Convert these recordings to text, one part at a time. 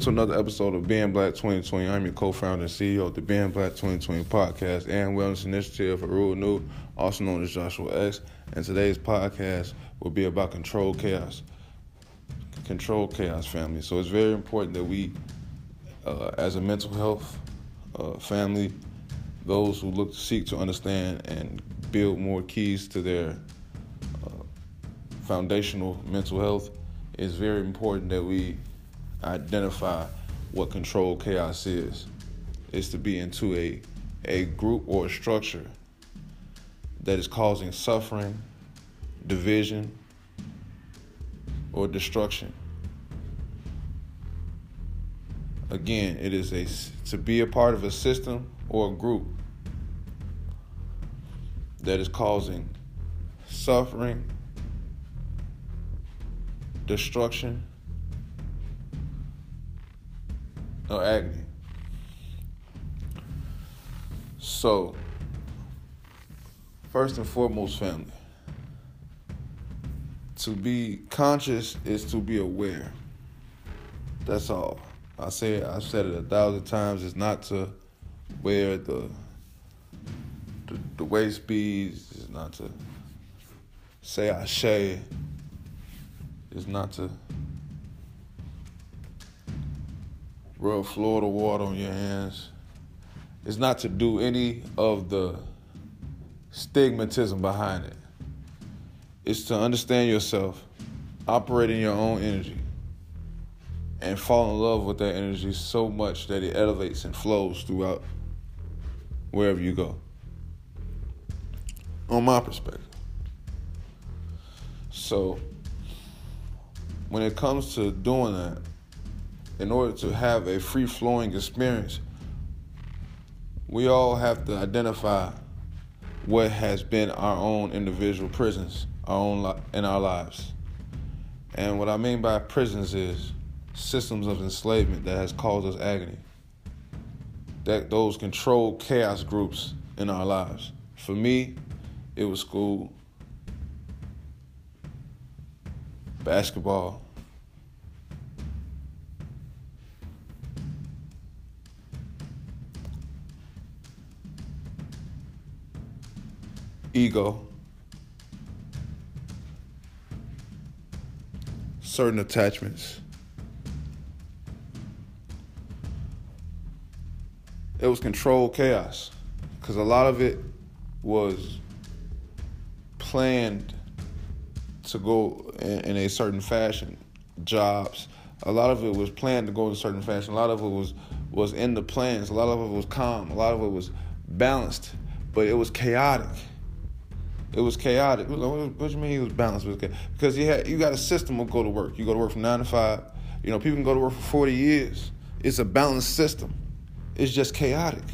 to another episode of Being Black 2020. I'm your co-founder and CEO of the Being Black 2020 podcast and wellness initiative for Rural New, also known as Joshua X. And today's podcast will be about control chaos. Control chaos, family. So it's very important that we, uh, as a mental health uh, family, those who look to seek to understand and build more keys to their uh, foundational mental health, it's very important that we identify what control chaos is. Is to be into a a group or a structure that is causing suffering, division, or destruction. Again, it is a to be a part of a system or a group that is causing suffering, destruction, or agony. So, first and foremost, family, to be conscious is to be aware. That's all. I say I've said it a thousand times. It's not to wear the the, the waist beads. It's not to say I say. It's not to rub Florida water on your hands. It's not to do any of the stigmatism behind it. It's to understand yourself, operate in your own energy, and fall in love with that energy so much that it elevates and flows throughout wherever you go. On my perspective. So, when it comes to doing that, in order to have a free flowing experience, we all have to identify what has been our own individual prisons, our own li- in our lives. And what I mean by prisons is systems of enslavement that has caused us agony. That those controlled chaos groups in our lives. For me, it was school, basketball, ego, certain attachments. It was controlled chaos because a lot of it was planned to go in, in, a certain fashion. Jobs, a lot of it was planned to go in a certain fashion. A lot of it was was in the plans. A lot of it was calm. A lot of it was balanced, but it was chaotic. It was chaotic. What do you mean he was balanced? Because you had you got a system of go to work. You go to work from nine to five. You know, people can go to work for forty years. It's a balanced system. It's just chaotic.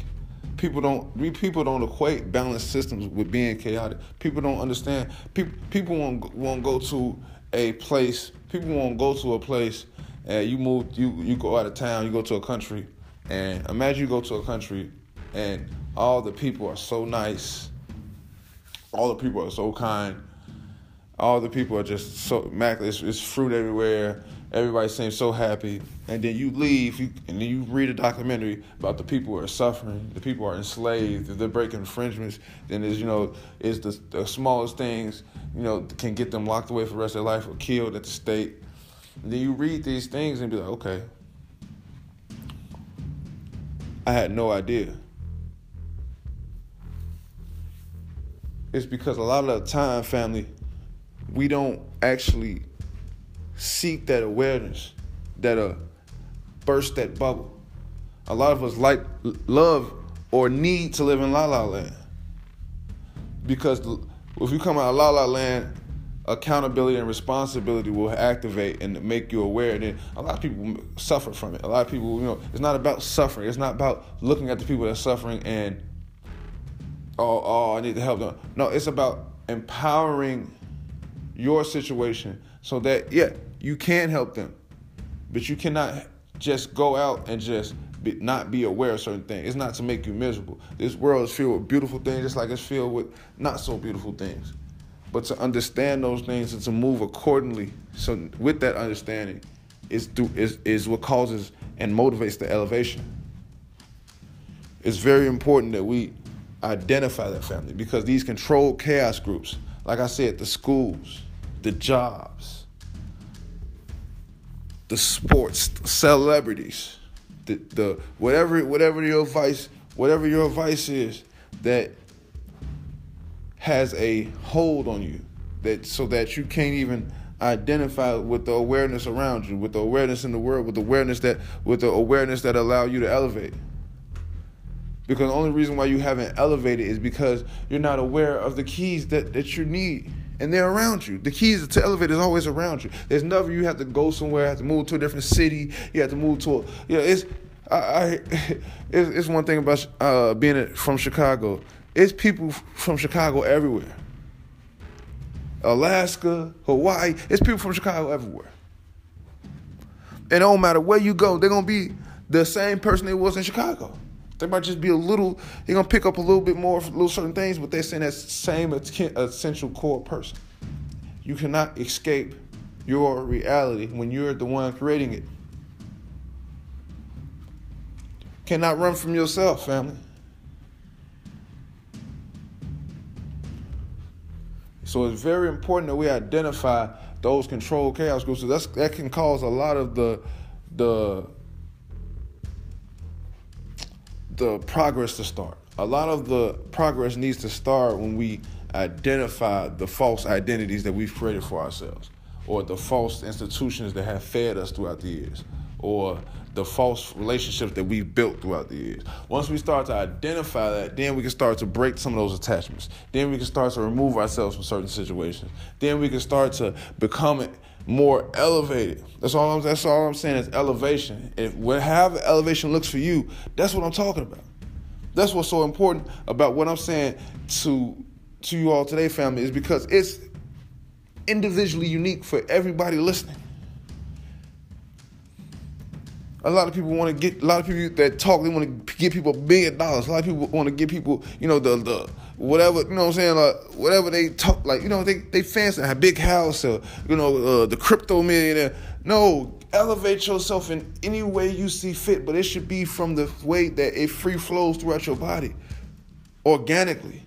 People don't we people don't equate balanced systems with being chaotic. People don't understand. People people won't won't go to a place. People won't go to a place and you move you you go out of town. You go to a country, and imagine you go to a country and all the people are so nice all the people are so kind. All the people are just so immaculate. It's, it's fruit everywhere. Everybody seems so happy. And then you leave, you, and then you read a documentary about the people who are suffering, the people are enslaved, they're breaking infringements. Then there's, you know, is the, the smallest things, you know, can get them locked away for the rest of their life or killed at the state. And then you read these things and be like, okay, I had no idea. It's because a lot of the time, family, we don't actually seek that awareness, that uh, burst that bubble. A lot of us like love or need to live in La La Land because if you come out of La La Land, accountability and responsibility will activate and make you aware. And then a lot of people suffer from it. A lot of people, you know, it's not about suffering. It's not about looking at the people that are suffering and oh, oh, I need to help them. No, it's about empowering your situation so that, yeah, you can help them, but you cannot just go out and just be, not be aware of certain things. It's not to make you miserable. This world is filled with beautiful things, just like it's filled with not so beautiful things. But to understand those things and to move accordingly. So with that understanding, is through is, is what causes and motivates the elevation. It's very important that we identify that family because these controlled chaos groups, like I said, the schools, the jobs, the sports, the celebrities, the, the whatever whatever your advice whatever your advice is that has a hold on you that so that you can't even identify with the awareness around you with the awareness in the world with the awareness that with the awareness that allow you to elevate because the only reason why you haven't elevated is because you're not aware of the keys that, that you need and they're around you. The keys to elevate is always around you. There's never you have to go somewhere, have to move to a different city, you have to move to a you know, it's I, I it's, it's one thing about uh, being from Chicago. It's people from Chicago everywhere. Alaska, Hawaii, it's people from Chicago everywhere. And don't matter where you go, they're gonna be the same person they was in Chicago. They might just be a little, they're gonna pick up a little bit more little certain things, but they're saying that same essential core person. You cannot escape your reality when you're the one creating it. Cannot run from yourself, family. So it's very important that we identify those controlled chaos groups. So that's, that can cause a lot of the the the progress to start. A lot of the progress needs to start when we identify the false identities that we've created for ourselves, or the false institutions that have fed us throughout the years, or the false relationships that we've built throughout the years. Once we start to identify that, then we can start to break some of those attachments. Then we can start to remove ourselves from certain situations. Then we can start to become more elevated. That's all I'm. That's all I'm saying is elevation. If however elevation looks for you, that's what I'm talking about. That's what's so important about what I'm saying to to you all today, family, is because it's individually unique for everybody listening. A lot of people want to get a lot of people that talk. They want to give people a billion dollars. A lot of people want to give people, you know, the the whatever. You know what I'm saying? Like whatever they talk, like you know, they they fancy a big house or you know uh, the crypto millionaire. No, elevate yourself in any way you see fit, but it should be from the way that it free flows throughout your body, organically.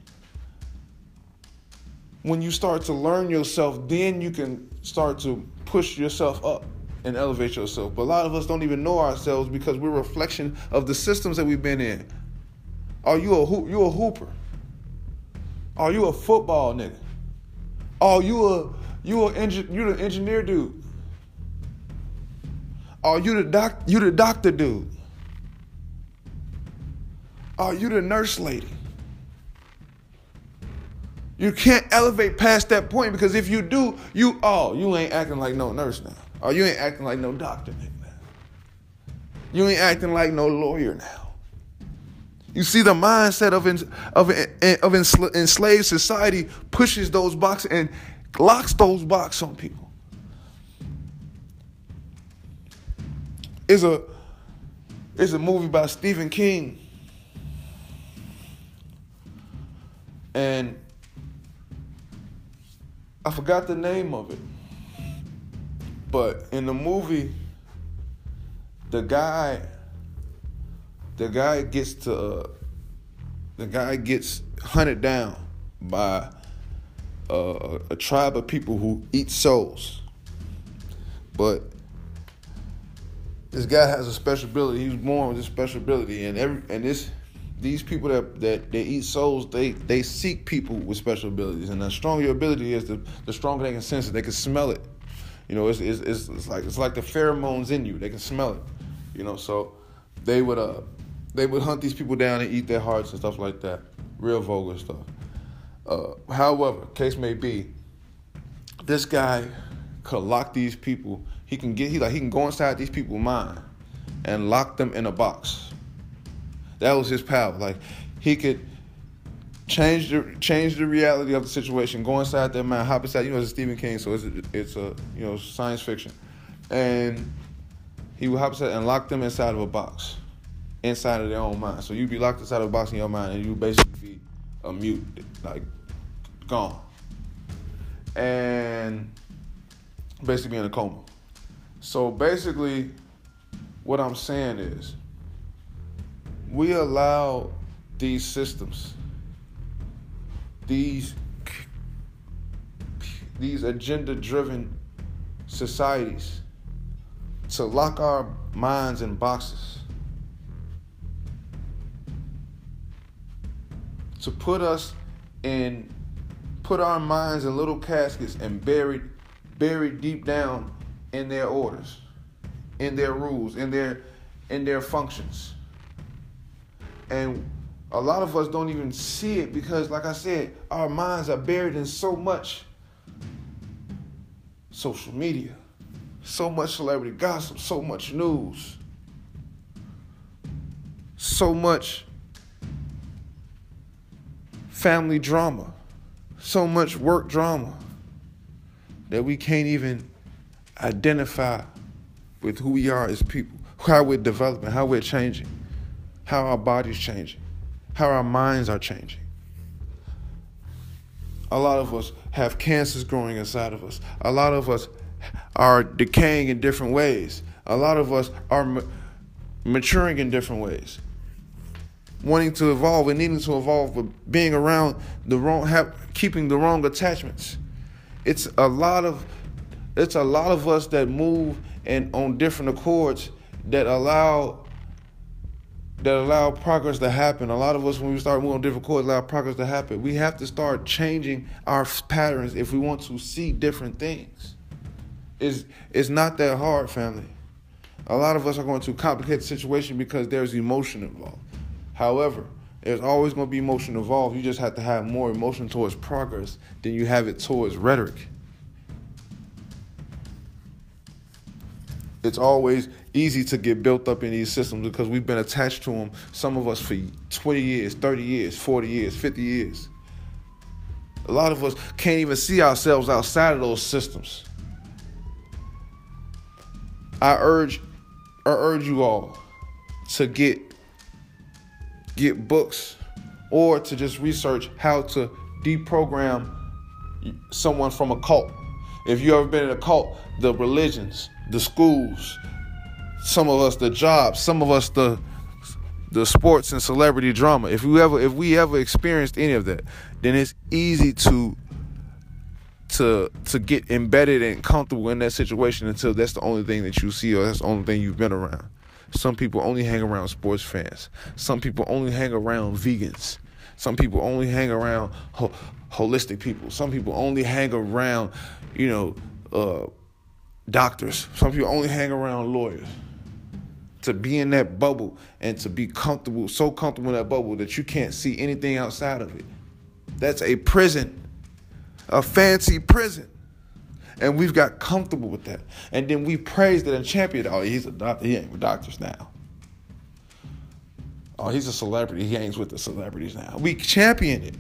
When you start to learn yourself, then you can start to push yourself up and elevate yourself. But a lot of us don't even know ourselves because we're a reflection of the systems that we've been in. Are you a you a hooper? Are you a football nigga? Are you a you a engi- you the engineer dude? Are you the doc you the doctor dude? Are you the nurse lady? You can't elevate past that point because if you do, you oh, you ain't acting like no nurse now. Oh, you ain't acting like no doctor nigga now. You ain't acting like no lawyer now. You see, the mindset of of of enslaved society pushes those boxes and locks those boxes on people. Is a is a movie by Stephen King, and I forgot the name of it. But in the movie, the guy, the guy gets to, uh, the guy gets hunted down by uh, a tribe of people who eat souls. But this guy has a special ability. He was born with this special ability, and every and this these people that that they eat souls, they they seek people with special abilities, and the stronger your ability is, the the stronger they can sense it. They can smell it. You know, it's, it's, it's, it's, like it's like the pheromones in you. They can smell it. You know, so they would uh they would hunt these people down and eat their hearts and stuff like that. Real vulgar stuff. Uh, however, case may be, this guy could lock these people. He can get he like he can go inside these people's mind and lock them in a box. That was his power. Like he could change the change the reality of the situation. Go inside their mind, hop inside. You know, it's Stephen King, so it's a, it's a you know science fiction, and he would hop inside and lock them inside of a box, inside of their own mind. So you'd be locked inside of a box in your mind, and you basically be a mute, like gone, and basically be in a coma. So basically, what I'm saying is, we allow these systems, these these agenda-driven societies, to lock our minds in boxes, to put us in, put our minds in little caskets and buried, buried deep down in their orders, in their rules, in their, in their functions. And a lot of us don't even see it because, like I said, our minds are buried in so much social media, so much celebrity gossip, so much news, so much family drama, so much work drama that we can't even identify with who we are as people, how we're developing, how we're changing, how our body's changing, how our minds are changing. A lot of us have cancers growing inside of us. A lot of us are decaying in different ways. A lot of us are ma- maturing in different ways. Wanting to evolve and needing to evolve, but being around the wrong, have, keeping the wrong attachments. It's a lot of, it's a lot of us that move and on different accords that allow that allow progress to happen. A lot of us, when we start moving on different courses, allow progress to happen. We have to start changing our patterns if we want to see different things. It's, it's not that hard, family. A lot of us are going to complicate the situation because there's emotion involved. However, there's always going to be emotion involved. You just have to have more emotion towards progress than you have it towards rhetoric. It's always easy to get built up in these systems because we've been attached to them, some of us for 20 years, 30 years, 40 years, 50 years. A lot of us can't even see ourselves outside of those systems. I urge I urge you all to get get books or to just research how to deprogram someone from a cult. If you ever been in a cult, the religions, the schools, some of us the jobs, some of us the the sports and celebrity drama. If we ever if we ever experienced any of that, then it's easy to to to get embedded and comfortable in that situation until that's the only thing that you see or that's the only thing you've been around. Some people only hang around sports fans. Some people only hang around vegans. Some people only hang around ho- holistic people. Some people only hang around, you know, uh, doctors. Some people only hang around lawyers. To be in that bubble and to be comfortable, so comfortable in that bubble that you can't see anything outside of it. That's a prison a fancy prison. And we've got comfortable with that. And then we praised it and championed, it. oh, he's a doctor. He ain't with doctors now. Oh, he's a celebrity. He hangs with the celebrities now. We champion it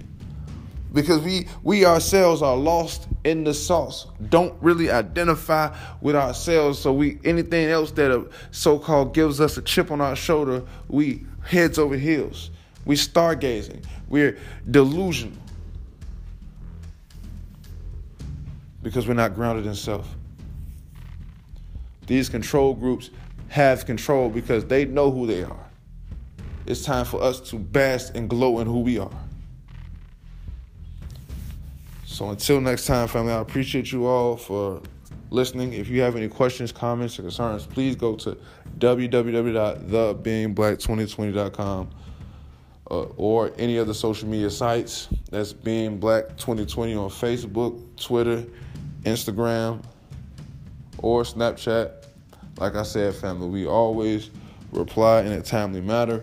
because we we ourselves are lost in the sauce. Don't really identify with ourselves. So we anything else that so-called gives us a chip on our shoulder, we heads over heels. We stargazing. We're delusional. Because we're not grounded in self. These control groups have control because they know who they are. It's time for us to bask and glow in who we are. So until next time, family, I appreciate you all for listening. If you have any questions, comments, or concerns, please go to www.thebeingblack2020.com uh, or any other social media sites. That's Being Black 2020 on Facebook, Twitter, Instagram, or Snapchat. Like I said, family, we always reply in a timely manner.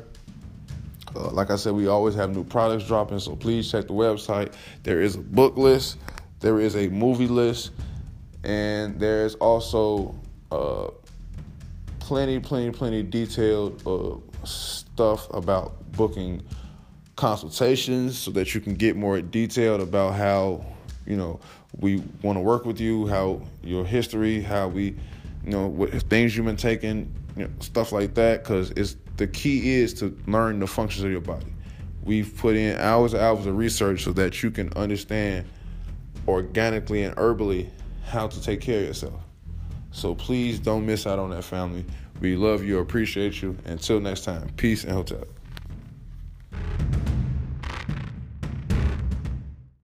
Uh, like I said, we always have new products dropping, so please check the website. There is a book list, there is a movie list, and there's also uh, plenty, plenty, plenty detailed uh, stuff about booking consultations so that you can get more detailed about how you know we want to work with you how your history how we you know what things you've been taking you know, stuff like that because it's the key is to learn the functions of your body we've put in hours and hours of research so that you can understand organically and herbally how to take care of yourself So please don't miss out on that family. We love you, appreciate you. Until next time, peace and hotel.